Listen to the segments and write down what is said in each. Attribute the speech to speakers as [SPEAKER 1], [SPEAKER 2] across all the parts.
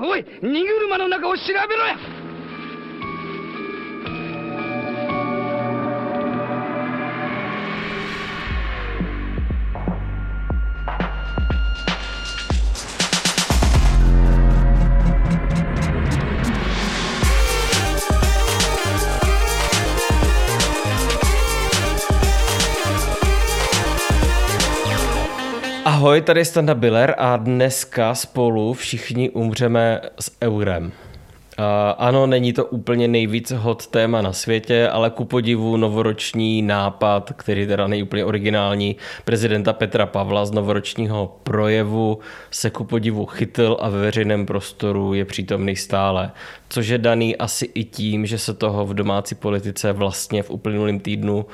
[SPEAKER 1] おい荷車の中を調べろや。
[SPEAKER 2] Ahoj, tady je Standa Biller a dneska spolu všichni umřeme s eurem. Uh, ano, není to úplně nejvíc hot téma na světě, ale ku podivu novoroční nápad, který teda není úplně originální, prezidenta Petra Pavla z novoročního projevu se ku podivu chytil a ve veřejném prostoru je přítomný stále. Což je daný asi i tím, že se toho v domácí politice vlastně v uplynulém týdnu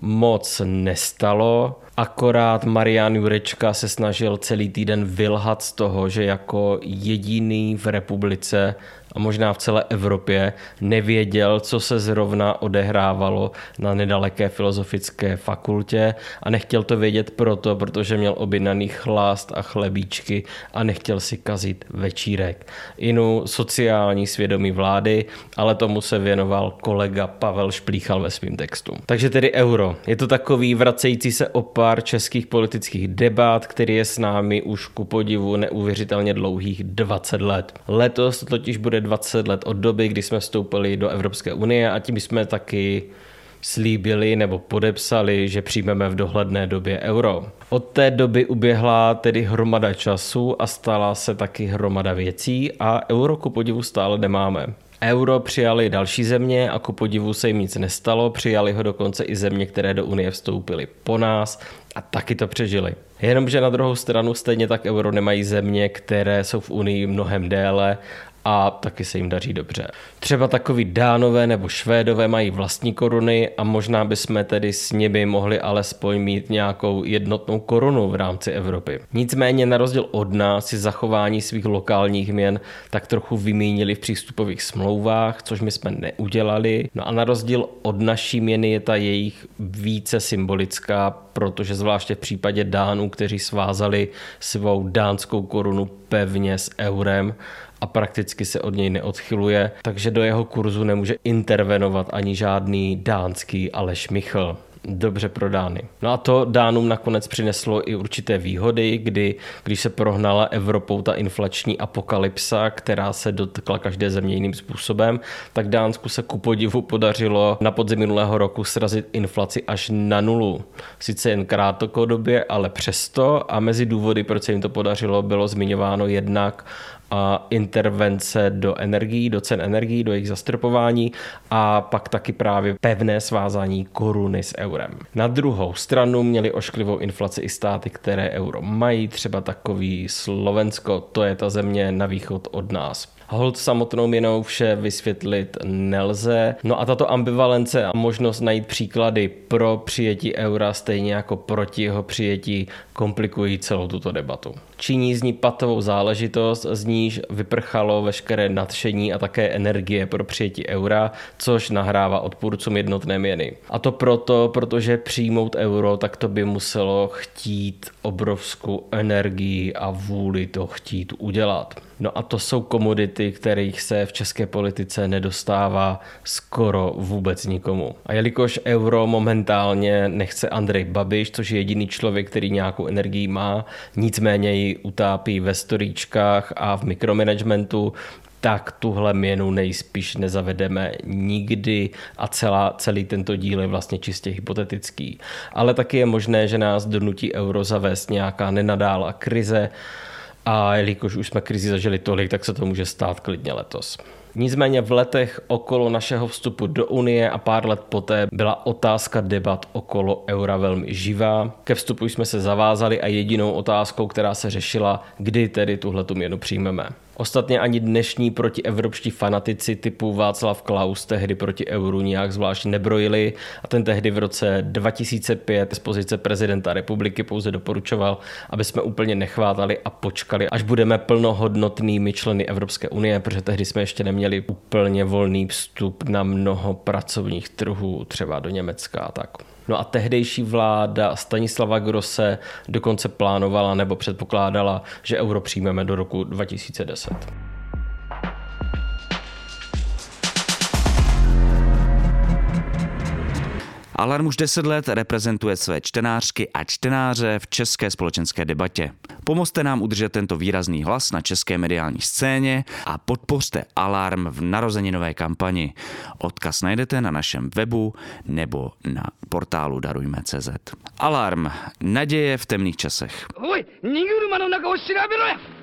[SPEAKER 2] moc nestalo. Akorát Marian Jurečka se snažil celý týden vylhat z toho, že jako jediný v republice a možná v celé Evropě nevěděl, co se zrovna odehrávalo na nedaleké filozofické fakultě a nechtěl to vědět proto, protože měl objednaný chlást a chlebíčky a nechtěl si kazit večírek. Inu sociální svědomí vlády, ale tomu se věnoval kolega Pavel Šplíchal ve svém textu. Takže tedy euro. Je to takový vracející se opar českých politických debat, který je s námi už ku podivu neuvěřitelně dlouhých 20 let. Letos to totiž bude 20 let od doby, kdy jsme vstoupili do Evropské unie a tím jsme taky slíbili nebo podepsali, že přijmeme v dohledné době euro. Od té doby uběhla tedy hromada času a stala se taky hromada věcí a euro ku podivu stále nemáme. Euro přijali další země a ku podivu se jim nic nestalo, přijali ho dokonce i země, které do Unie vstoupily po nás a taky to přežili. Jenomže na druhou stranu stejně tak euro nemají země, které jsou v Unii mnohem déle a taky se jim daří dobře. Třeba takový Dánové nebo Švédové mají vlastní koruny a možná bychom tedy s nimi mohli alespoň mít nějakou jednotnou korunu v rámci Evropy. Nicméně na rozdíl od nás si zachování svých lokálních měn tak trochu vymínili v přístupových smlouvách, což my jsme neudělali. No a na rozdíl od naší měny je ta jejich více symbolická, protože zvláště v případě Dánů, kteří svázali svou dánskou korunu pevně s eurem, a prakticky se od něj neodchyluje, takže do jeho kurzu nemůže intervenovat ani žádný dánský Aleš Michl dobře prodány. No a to Dánům nakonec přineslo i určité výhody, kdy když se prohnala Evropou ta inflační apokalypsa, která se dotkla každé země jiným způsobem, tak Dánsku se ku podivu podařilo na podzim minulého roku srazit inflaci až na nulu. Sice jen krátkodobě, ale přesto a mezi důvody, proč se jim to podařilo, bylo zmiňováno jednak a intervence do energií, do cen energií, do jejich zastropování a pak taky právě pevné svázání koruny s eurem. Na druhou stranu měli ošklivou inflaci i státy, které euro mají, třeba takový Slovensko, to je ta země na východ od nás. Hold samotnou měnou vše vysvětlit nelze. No a tato ambivalence a možnost najít příklady pro přijetí eura stejně jako proti jeho přijetí komplikují celou tuto debatu. Činí z ní patovou záležitost, z níž vyprchalo veškeré nadšení a také energie pro přijetí eura, což nahrává odpůrcům jednotné měny. A to proto, protože přijmout euro, tak to by muselo chtít obrovskou energii a vůli to chtít udělat. No a to jsou komodity, kterých se v české politice nedostává skoro vůbec nikomu. A jelikož euro momentálně nechce Andrej Babiš, což je jediný člověk, který nějakou energii má, nicméně ji utápí ve storíčkách a v mikromanagementu, tak tuhle měnu nejspíš nezavedeme nikdy a celá, celý tento díl je vlastně čistě hypotetický. Ale taky je možné, že nás donutí euro zavést nějaká nenadála krize, a jelikož už jsme krizi zažili tolik, tak se to může stát klidně letos. Nicméně v letech okolo našeho vstupu do Unie a pár let poté byla otázka debat okolo eura velmi živá. Ke vstupu jsme se zavázali a jedinou otázkou, která se řešila, kdy tedy tuhle měnu přijmeme. Ostatně ani dnešní protievropští fanatici typu Václav Klaus tehdy proti euru nijak zvlášť nebrojili a ten tehdy v roce 2005 z pozice prezidenta republiky pouze doporučoval, aby jsme úplně nechvátali a počkali, až budeme plnohodnotnými členy Evropské unie, protože tehdy jsme ještě neměli úplně volný vstup na mnoho pracovních trhů, třeba do Německa a tak. No a tehdejší vláda Stanislava Grosse dokonce plánovala nebo předpokládala, že euro přijmeme do roku 2010.
[SPEAKER 3] Alarm už 10 let reprezentuje své čtenářky a čtenáře v české společenské debatě. Pomozte nám udržet tento výrazný hlas na české mediální scéně a podpořte Alarm v narozeninové kampani. Odkaz najdete na našem webu nebo na portálu darujme.cz. Alarm. Naděje v temných časech.
[SPEAKER 1] おい荷車の中を調べろや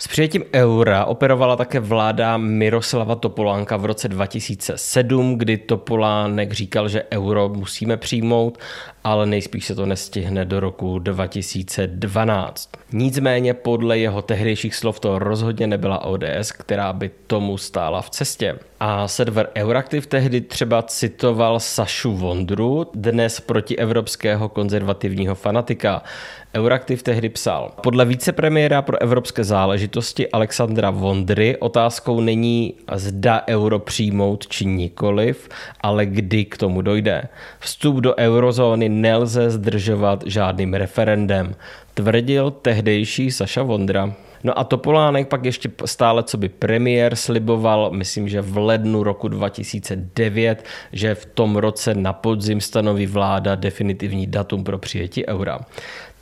[SPEAKER 2] S přijetím eura operovala také vláda Miroslava Topolánka v roce 2007, kdy Topolánek říkal, že euro musíme přijmout, ale nejspíš se to nestihne do roku 2012. Nicméně podle jeho tehdejších slov to rozhodně nebyla ODS, která by tomu stála v cestě. A server Euraktiv tehdy třeba citoval Sašu Vondru, dnes protievropského konzervativního fanatika. Euraktiv tehdy psal. Podle vicepremiéra pro evropské záležitosti Alexandra Vondry otázkou není zda euro přijmout či nikoliv, ale kdy k tomu dojde. Vstup do eurozóny nelze zdržovat žádným referendem, tvrdil tehdejší Saša Vondra. No a Topolánek pak ještě stále co by premiér sliboval, myslím, že v lednu roku 2009, že v tom roce na podzim stanoví vláda definitivní datum pro přijetí eura.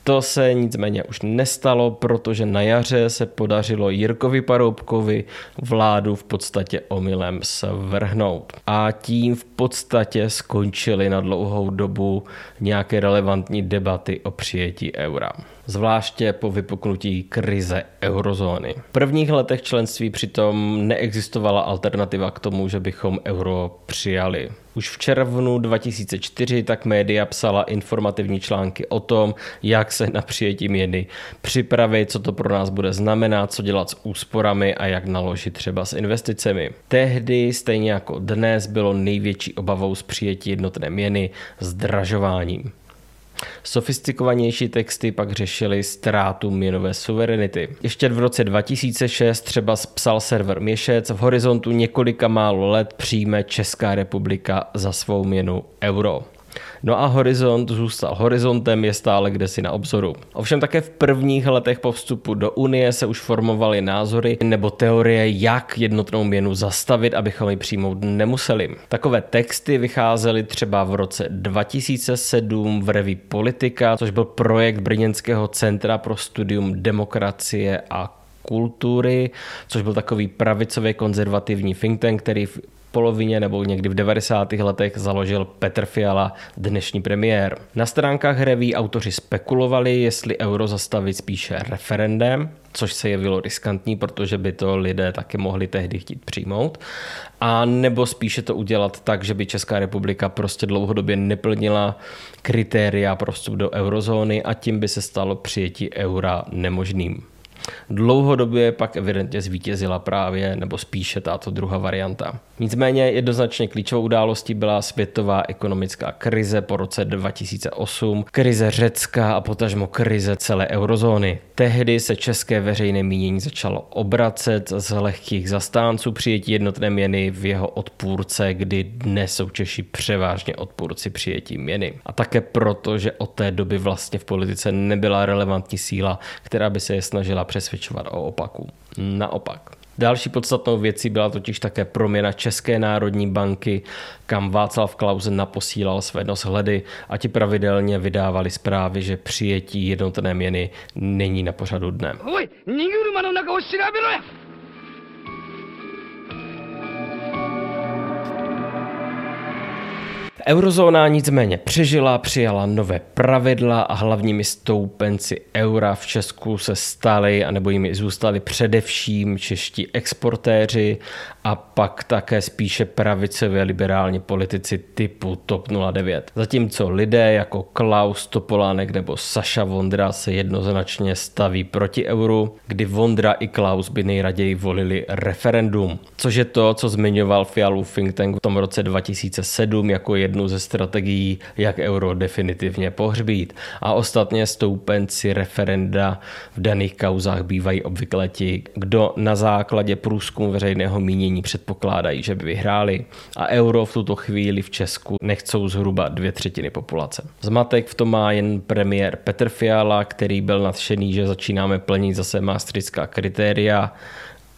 [SPEAKER 2] To se nicméně už nestalo, protože na jaře se podařilo Jirkovi Paroubkovi vládu v podstatě omylem svrhnout. A tím v podstatě skončily na dlouhou dobu nějaké relevantní debaty o přijetí eura zvláště po vypuknutí krize eurozóny. V prvních letech členství přitom neexistovala alternativa k tomu, že bychom euro přijali. Už v červnu 2004 tak média psala informativní články o tom, jak se na přijetí měny připravit, co to pro nás bude znamenat, co dělat s úsporami a jak naložit třeba s investicemi. Tehdy, stejně jako dnes, bylo největší obavou z přijetí jednotné měny zdražováním. Sofistikovanější texty pak řešily ztrátu měnové suverenity. Ještě v roce 2006 třeba psal server Měšec, v horizontu několika málo let přijme Česká republika za svou měnu euro. No a horizont zůstal horizontem, je stále kde si na obzoru. Ovšem také v prvních letech po vstupu do Unie se už formovaly názory nebo teorie, jak jednotnou měnu zastavit, abychom ji přijmout nemuseli. Takové texty vycházely třeba v roce 2007 v reví Politika, což byl projekt Brněnského centra pro studium demokracie a kultury, což byl takový pravicově konzervativní think tank, který v polovině nebo někdy v 90. letech založil Petr Fiala, dnešní premiér. Na stránkách reví autoři spekulovali, jestli euro zastavit spíše referendem, což se jevilo riskantní, protože by to lidé taky mohli tehdy chtít přijmout, a nebo spíše to udělat tak, že by Česká republika prostě dlouhodobě neplnila kritéria pro vstup do eurozóny a tím by se stalo přijetí eura nemožným. Dlouhodobě pak evidentně zvítězila právě, nebo spíše tato druhá varianta. Nicméně jednoznačně klíčovou událostí byla světová ekonomická krize po roce 2008, krize Řecka a potažmo krize celé eurozóny. Tehdy se české veřejné mínění začalo obracet z lehkých zastánců přijetí jednotné měny v jeho odpůrce, kdy dnes jsou Češi převážně odpůrci přijetí měny. A také proto, že od té doby vlastně v politice nebyla relevantní síla, která by se je snažila přesvědčovat o opaku. Naopak. Další podstatnou věcí byla totiž také proměna České národní banky, kam Václav Klaus naposílal své noshledy a ti pravidelně vydávali zprávy, že přijetí jednotné měny není na pořadu dne.
[SPEAKER 1] お
[SPEAKER 2] Eurozóna nicméně přežila, přijala nové pravidla a hlavními stoupenci eura v Česku se stali, anebo jimi zůstali především čeští exportéři a pak také spíše pravicově liberální politici typu TOP 09. Zatímco lidé jako Klaus Topolánek nebo Saša Vondra se jednoznačně staví proti euru, kdy Vondra i Klaus by nejraději volili referendum. Což je to, co zmiňoval Fialu think tank v tom roce 2007 jako jednu ze strategií, jak euro definitivně pohřbít. A ostatně stoupenci referenda v daných kauzách bývají obvykle ti, kdo na základě průzkumu veřejného mínění předpokládají, že by vyhráli a euro v tuto chvíli v Česku nechcou zhruba dvě třetiny populace. Zmatek v tom má jen premiér Petr Fiala, který byl nadšený, že začínáme plnit zase maastrichtská kritéria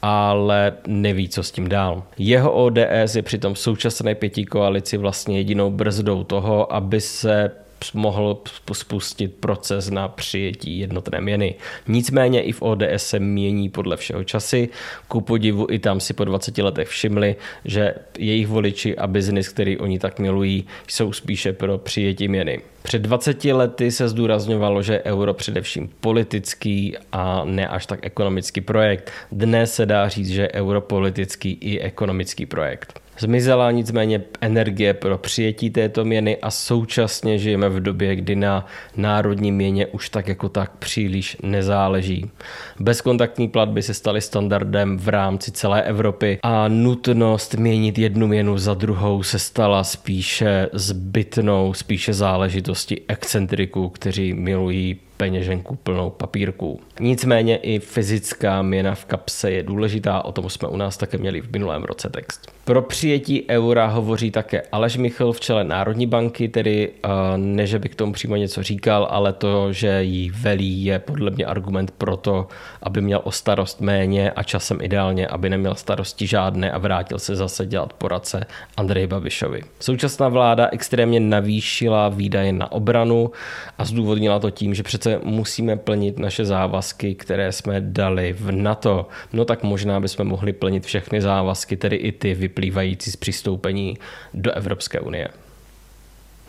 [SPEAKER 2] ale neví, co s tím dál. Jeho ODS je přitom v současné pětí koalici vlastně jedinou brzdou toho, aby se mohl spustit proces na přijetí jednotné měny. Nicméně i v ODS se mění podle všeho časy. Ku podivu i tam si po 20 letech všimli, že jejich voliči a biznis, který oni tak milují, jsou spíše pro přijetí měny. Před 20 lety se zdůrazňovalo, že euro především politický a ne až tak ekonomický projekt. Dnes se dá říct, že euro politický i ekonomický projekt. Zmizela nicméně energie pro přijetí této měny a současně žijeme v době, kdy na národní měně už tak jako tak příliš nezáleží. Bezkontaktní platby se staly standardem v rámci celé Evropy a nutnost měnit jednu měnu za druhou se stala spíše zbytnou, spíše záležitosti excentriků, kteří milují peněženku plnou papírků. Nicméně i fyzická měna v kapse je důležitá, o tom jsme u nás také měli v minulém roce text. Pro přijetí eura hovoří také Aleš Michl v čele Národní banky, tedy uh, ne, že by k tomu přímo něco říkal, ale to, že jí velí, je podle mě argument pro to, aby měl o starost méně a časem ideálně, aby neměl starosti žádné a vrátil se zase dělat poradce Andrej Babišovi. Současná vláda extrémně navýšila výdaje na obranu a zdůvodnila to tím, že přece musíme plnit naše závazky, které jsme dali v NATO. No tak možná bychom mohli plnit všechny závazky, tedy i ty vyplývající z přistoupení do Evropské unie.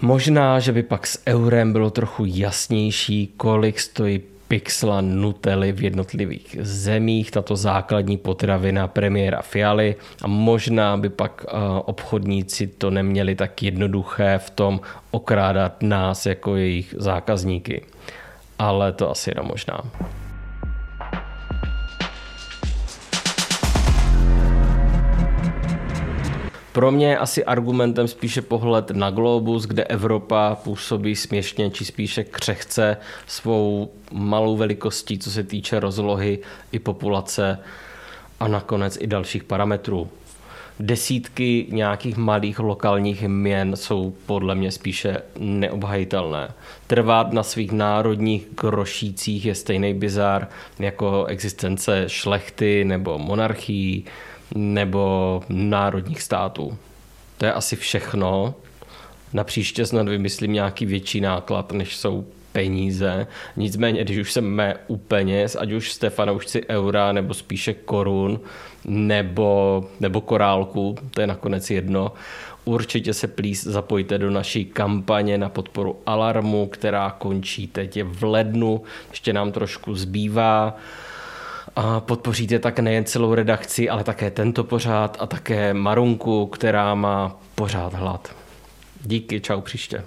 [SPEAKER 2] Možná, že by pak s eurem bylo trochu jasnější, kolik stojí pixla Nutelly v jednotlivých zemích, tato základní potravina premiéra Fialy a možná by pak eh, obchodníci to neměli tak jednoduché v tom okrádat nás jako jejich zákazníky. Ale to asi jenom možná. Pro mě je asi argumentem spíše pohled na globus, kde Evropa působí směšně či spíše křehce svou malou velikostí, co se týče rozlohy i populace a nakonec i dalších parametrů. Desítky nějakých malých lokálních měn jsou podle mě spíše neobhajitelné. Trvat na svých národních grošících je stejný bizar jako existence šlechty nebo monarchií nebo národních států. To je asi všechno. Na příště snad vymyslím nějaký větší náklad, než jsou peníze. Nicméně, když už jsme u peněz, ať už Stefanoušci eura, nebo spíše korun, nebo, nebo korálku, to je nakonec jedno, určitě se please zapojte do naší kampaně na podporu Alarmu, která končí teď je v lednu, ještě nám trošku zbývá. A podpoříte tak nejen celou redakci, ale také tento pořád a také Marunku, která má pořád hlad. Díky, čau příště.